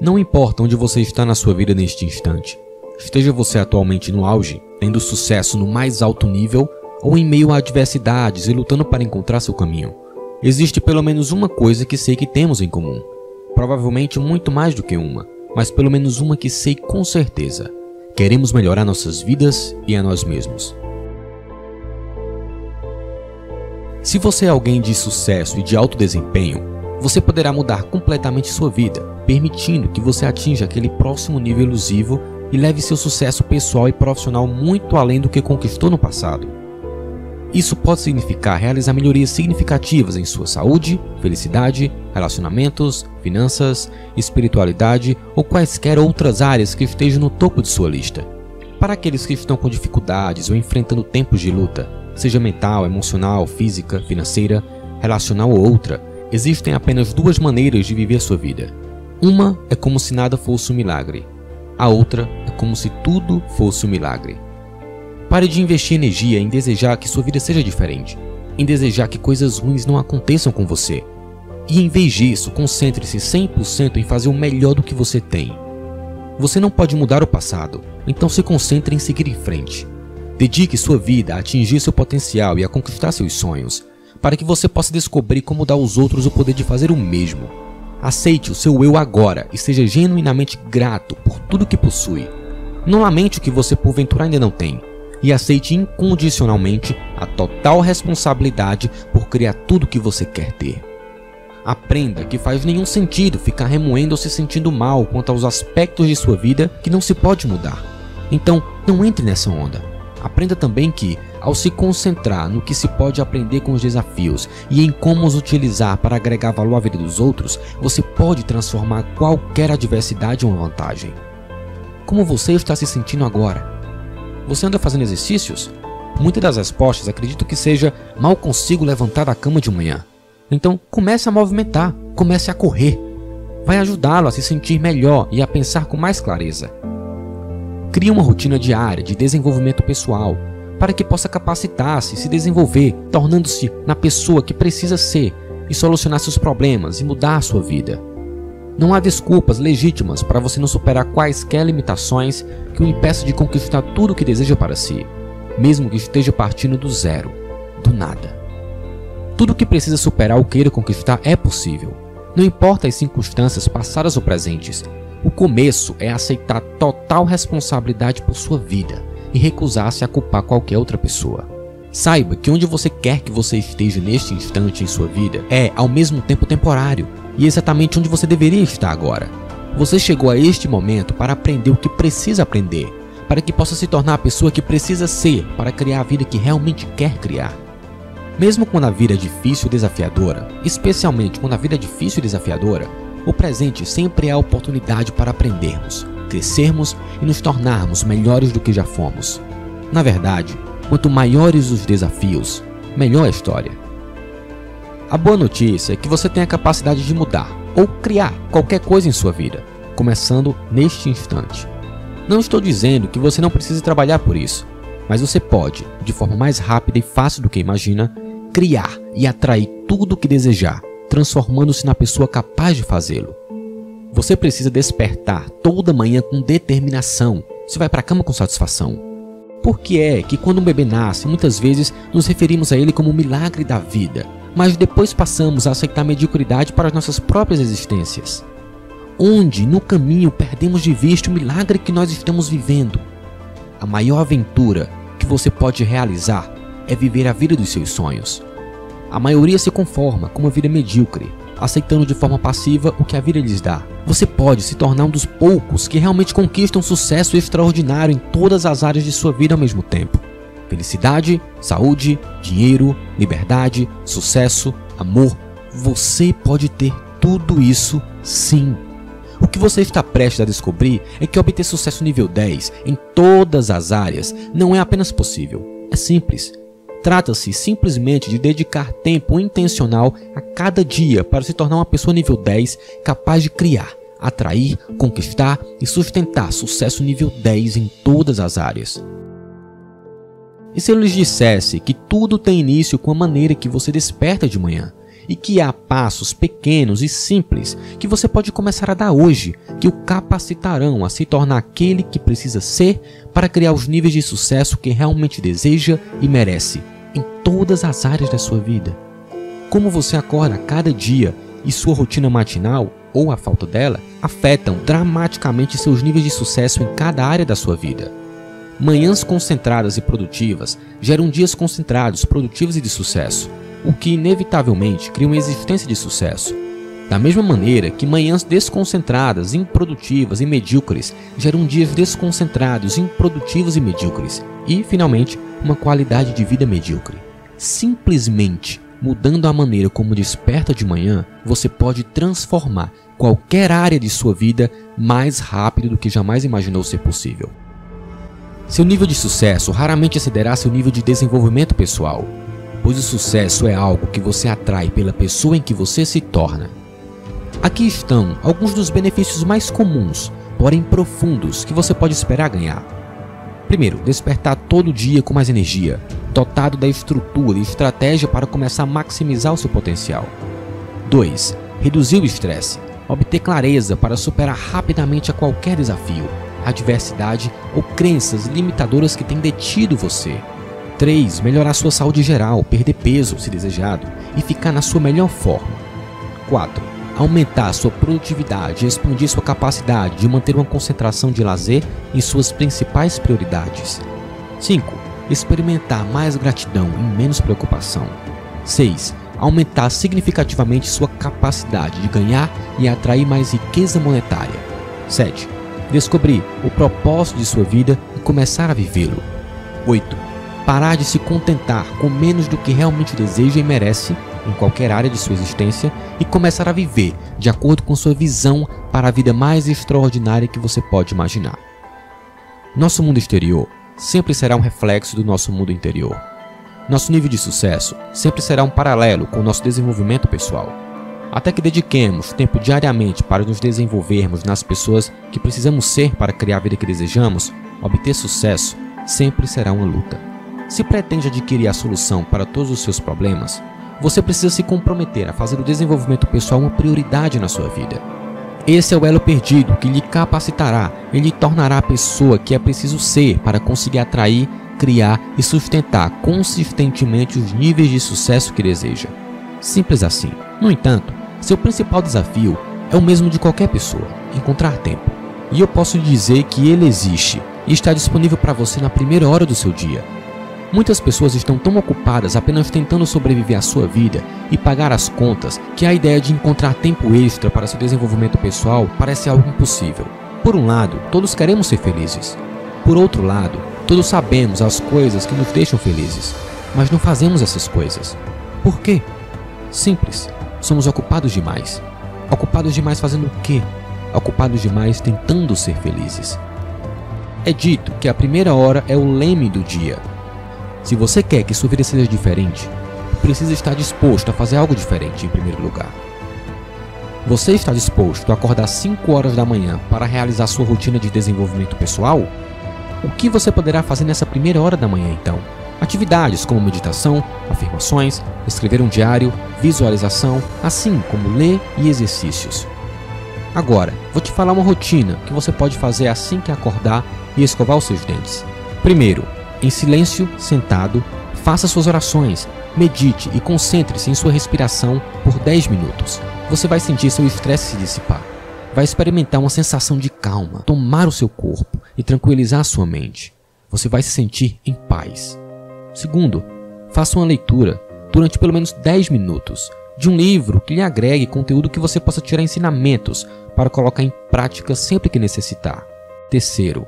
Não importa onde você está na sua vida neste instante, esteja você atualmente no auge, tendo sucesso no mais alto nível, ou em meio a adversidades e lutando para encontrar seu caminho. Existe pelo menos uma coisa que sei que temos em comum. Provavelmente muito mais do que uma, mas pelo menos uma que sei com certeza. Queremos melhorar nossas vidas e a nós mesmos. Se você é alguém de sucesso e de alto desempenho, você poderá mudar completamente sua vida, permitindo que você atinja aquele próximo nível elusivo e leve seu sucesso pessoal e profissional muito além do que conquistou no passado. Isso pode significar realizar melhorias significativas em sua saúde, felicidade, relacionamentos, finanças, espiritualidade ou quaisquer outras áreas que estejam no topo de sua lista. Para aqueles que estão com dificuldades ou enfrentando tempos de luta, seja mental, emocional, física, financeira, relacional ou outra, existem apenas duas maneiras de viver sua vida. Uma é como se nada fosse um milagre. A outra é como se tudo fosse um milagre. Pare de investir energia em desejar que sua vida seja diferente, em desejar que coisas ruins não aconteçam com você. E em vez disso, concentre-se 100% em fazer o melhor do que você tem. Você não pode mudar o passado, então se concentre em seguir em frente. Dedique sua vida a atingir seu potencial e a conquistar seus sonhos, para que você possa descobrir como dar aos outros o poder de fazer o mesmo. Aceite o seu eu agora e seja genuinamente grato por tudo que possui. Não lamente o que você porventura ainda não tem, e aceite incondicionalmente a total responsabilidade por criar tudo que você quer ter. Aprenda que faz nenhum sentido ficar remoendo ou se sentindo mal quanto aos aspectos de sua vida que não se pode mudar. Então, não entre nessa onda. Aprenda também que, ao se concentrar no que se pode aprender com os desafios e em como os utilizar para agregar valor à vida dos outros, você pode transformar qualquer adversidade em uma vantagem. Como você está se sentindo agora? Você anda fazendo exercícios? Muitas das respostas acredito que seja mal consigo levantar da cama de manhã. Então comece a movimentar, comece a correr. Vai ajudá-lo a se sentir melhor e a pensar com mais clareza. Crie uma rotina diária de desenvolvimento pessoal para que possa capacitar-se e se desenvolver, tornando-se na pessoa que precisa ser e solucionar seus problemas e mudar a sua vida. Não há desculpas legítimas para você não superar quaisquer limitações que o impeçam de conquistar tudo o que deseja para si, mesmo que esteja partindo do zero, do nada. Tudo o que precisa superar ou queira conquistar é possível. Não importa as circunstâncias passadas ou presentes, o começo é aceitar total responsabilidade por sua vida e recusar-se a culpar qualquer outra pessoa. Saiba que onde você quer que você esteja neste instante em sua vida é, ao mesmo tempo, temporário e exatamente onde você deveria estar agora. Você chegou a este momento para aprender o que precisa aprender, para que possa se tornar a pessoa que precisa ser para criar a vida que realmente quer criar. Mesmo quando a vida é difícil e desafiadora, especialmente quando a vida é difícil e desafiadora, o presente sempre é a oportunidade para aprendermos, crescermos e nos tornarmos melhores do que já fomos. Na verdade, quanto maiores os desafios, melhor a história. A boa notícia é que você tem a capacidade de mudar ou criar qualquer coisa em sua vida, começando neste instante. Não estou dizendo que você não precise trabalhar por isso, mas você pode, de forma mais rápida e fácil do que imagina, criar e atrair tudo o que desejar, transformando-se na pessoa capaz de fazê-lo. Você precisa despertar toda manhã com determinação, se vai para a cama com satisfação. Por que é que quando um bebê nasce, muitas vezes nos referimos a ele como o milagre da vida, mas depois passamos a aceitar mediocridade para as nossas próprias existências. Onde, no caminho, perdemos de vista o milagre que nós estamos vivendo. A maior aventura que você pode realizar é viver a vida dos seus sonhos. A maioria se conforma com uma vida medíocre, aceitando de forma passiva o que a vida lhes dá. Você pode se tornar um dos poucos que realmente conquistam sucesso extraordinário em todas as áreas de sua vida ao mesmo tempo. Felicidade, saúde, dinheiro, liberdade, sucesso, amor. Você pode ter tudo isso sim. O que você está prestes a descobrir é que obter sucesso nível 10 em todas as áreas não é apenas possível, é simples. Trata-se simplesmente de dedicar tempo intencional a cada dia para se tornar uma pessoa nível 10 capaz de criar, atrair, conquistar e sustentar sucesso nível 10 em todas as áreas. E se eu lhes dissesse que tudo tem início com a maneira que você desperta de manhã, e que há passos pequenos e simples que você pode começar a dar hoje que o capacitarão a se tornar aquele que precisa ser para criar os níveis de sucesso que realmente deseja e merece em todas as áreas da sua vida. Como você acorda cada dia e sua rotina matinal ou a falta dela afetam dramaticamente seus níveis de sucesso em cada área da sua vida. Manhãs concentradas e produtivas geram dias concentrados, produtivos e de sucesso, o que inevitavelmente cria uma existência de sucesso. Da mesma maneira que manhãs desconcentradas, improdutivas e medíocres geram dias desconcentrados, improdutivos e medíocres, e, finalmente, uma qualidade de vida medíocre. Simplesmente mudando a maneira como desperta de manhã, você pode transformar qualquer área de sua vida mais rápido do que jamais imaginou ser possível. Seu nível de sucesso raramente excederá seu nível de desenvolvimento pessoal, pois o sucesso é algo que você atrai pela pessoa em que você se torna. Aqui estão alguns dos benefícios mais comuns, porém profundos, que você pode esperar ganhar. Primeiro, despertar todo dia com mais energia, dotado da estrutura e estratégia para começar a maximizar o seu potencial. 2. Reduzir o estresse, obter clareza para superar rapidamente a qualquer desafio, adversidade ou crenças limitadoras que têm detido você. 3. Melhorar sua saúde geral, perder peso, se desejado, e ficar na sua melhor forma. 4. Aumentar sua produtividade e expandir sua capacidade de manter uma concentração de lazer em suas principais prioridades. 5 experimentar mais gratidão e menos preocupação. 6. Aumentar significativamente sua capacidade de ganhar e atrair mais riqueza monetária. 7. Descobrir o propósito de sua vida e começar a vivê-lo. 8. Parar de se contentar com menos do que realmente deseja e merece em qualquer área de sua existência e começar a viver de acordo com sua visão para a vida mais extraordinária que você pode imaginar. Nosso mundo exterior sempre será um reflexo do nosso mundo interior. Nosso nível de sucesso sempre será um paralelo com o nosso desenvolvimento pessoal. Até que dediquemos tempo diariamente para nos desenvolvermos nas pessoas que precisamos ser para criar a vida que desejamos, obter sucesso sempre será uma luta. Se pretende adquirir a solução para todos os seus problemas, você precisa se comprometer a fazer o desenvolvimento pessoal uma prioridade na sua vida. Esse é o elo perdido que lhe capacitará e lhe tornará a pessoa que é preciso ser para conseguir atrair, criar e sustentar consistentemente os níveis de sucesso que deseja. Simples assim. No entanto, seu principal desafio é o mesmo de qualquer pessoa: encontrar tempo. E eu posso dizer que ele existe e está disponível para você na primeira hora do seu dia. Muitas pessoas estão tão ocupadas apenas tentando sobreviver à sua vida e pagar as contas que a ideia de encontrar tempo extra para seu desenvolvimento pessoal parece algo impossível. Por um lado, todos queremos ser felizes. Por outro lado, todos sabemos as coisas que nos deixam felizes, mas não fazemos essas coisas. Por quê? Simples. Somos ocupados demais. Ocupados demais fazendo o quê? Ocupados demais tentando ser felizes. É dito que a primeira hora é o leme do dia, se você quer que sua vida seja diferente, precisa estar disposto a fazer algo diferente em primeiro lugar. Você está disposto a acordar 5 horas da manhã para realizar sua rotina de desenvolvimento pessoal? O que você poderá fazer nessa primeira hora da manhã então? Atividades como meditação, afirmações, escrever um diário, visualização, assim como ler e exercícios. Agora, vou te falar uma rotina que você pode fazer assim que acordar e escovar os seus dentes. Primeiro, em silêncio, sentado, faça suas orações, medite e concentre-se em sua respiração por 10 minutos. Você vai sentir seu estresse se dissipar. Vai experimentar uma sensação de calma, tomar o seu corpo e tranquilizar sua mente. Você vai se sentir em paz. Segundo, faça uma leitura durante pelo menos 10 minutos de um livro que lhe agregue conteúdo que você possa tirar ensinamentos para colocar em prática sempre que necessitar. Terceiro,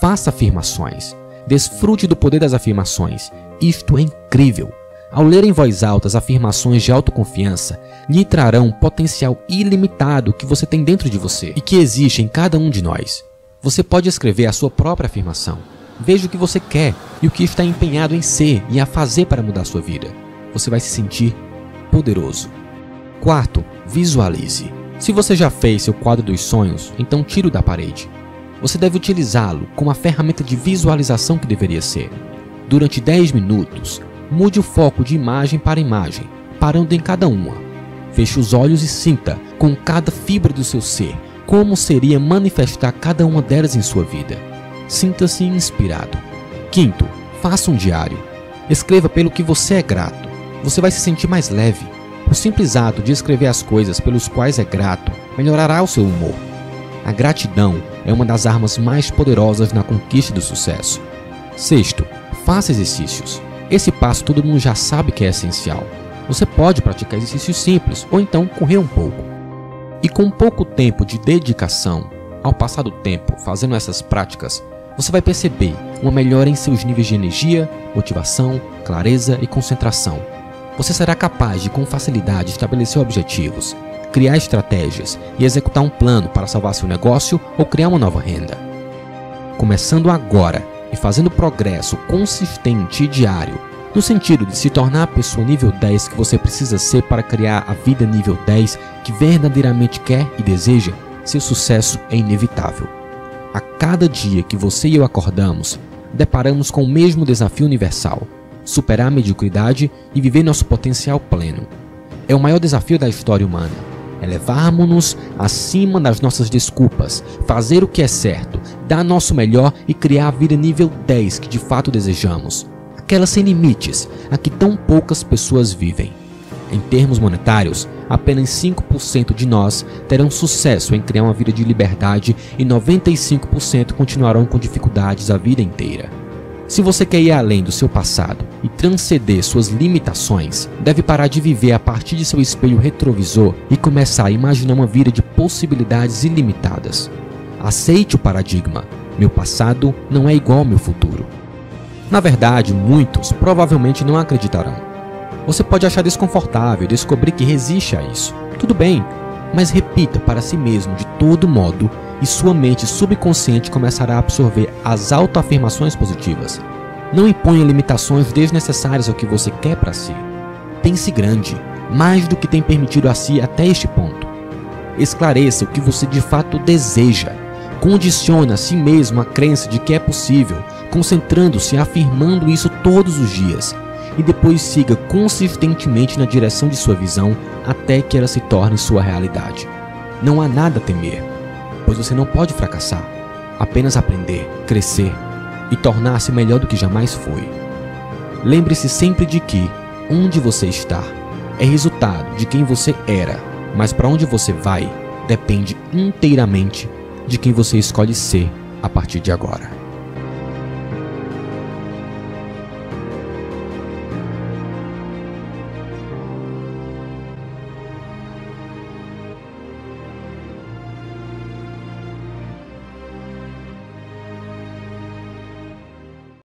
faça afirmações. Desfrute do poder das afirmações. Isto é incrível. Ao ler em voz alta as afirmações de autoconfiança, lhe trarão um potencial ilimitado que você tem dentro de você e que existe em cada um de nós. Você pode escrever a sua própria afirmação. Veja o que você quer e o que está empenhado em ser e a fazer para mudar sua vida. Você vai se sentir poderoso. Quarto, visualize. Se você já fez seu quadro dos sonhos, então tire-o da parede você deve utilizá-lo como a ferramenta de visualização que deveria ser. Durante 10 minutos, mude o foco de imagem para imagem, parando em cada uma. Feche os olhos e sinta, com cada fibra do seu ser, como seria manifestar cada uma delas em sua vida. Sinta-se inspirado. Quinto, faça um diário. Escreva pelo que você é grato. Você vai se sentir mais leve. O simples ato de escrever as coisas pelos quais é grato melhorará o seu humor. A gratidão é uma das armas mais poderosas na conquista do sucesso. Sexto, faça exercícios. Esse passo todo mundo já sabe que é essencial. Você pode praticar exercícios simples ou então correr um pouco. E com pouco tempo de dedicação, ao passar do tempo fazendo essas práticas, você vai perceber uma melhora em seus níveis de energia, motivação, clareza e concentração. Você será capaz de com facilidade estabelecer objetivos, criar estratégias e executar um plano para salvar seu negócio ou criar uma nova renda. Começando agora e fazendo progresso consistente e diário, no sentido de se tornar a pessoa nível 10 que você precisa ser para criar a vida nível 10 que verdadeiramente quer e deseja, seu sucesso é inevitável. A cada dia que você e eu acordamos, deparamos com o mesmo desafio universal: superar a mediocridade e viver nosso potencial pleno. É o maior desafio da história humana. Elevarmos-nos acima das nossas desculpas, fazer o que é certo, dar nosso melhor e criar a vida nível 10 que de fato desejamos aquela sem limites, a que tão poucas pessoas vivem. Em termos monetários, apenas 5% de nós terão sucesso em criar uma vida de liberdade e 95% continuarão com dificuldades a vida inteira. Se você quer ir além do seu passado e transcender suas limitações, deve parar de viver a partir de seu espelho retrovisor e começar a imaginar uma vida de possibilidades ilimitadas. Aceite o paradigma: meu passado não é igual ao meu futuro. Na verdade, muitos provavelmente não acreditarão. Você pode achar desconfortável descobrir que resiste a isso. Tudo bem, mas repita para si mesmo de todo modo e sua mente subconsciente começará a absorver as autoafirmações positivas. Não imponha limitações desnecessárias ao que você quer para si. Pense grande, mais do que tem permitido a si até este ponto. Esclareça o que você de fato deseja. Condicione a si mesmo a crença de que é possível concentrando-se, afirmando isso todos os dias, e depois siga consistentemente na direção de sua visão até que ela se torne sua realidade. Não há nada a temer, pois você não pode fracassar, apenas aprender, crescer e tornar-se melhor do que jamais foi. Lembre-se sempre de que onde você está é resultado de quem você era, mas para onde você vai depende inteiramente de quem você escolhe ser a partir de agora.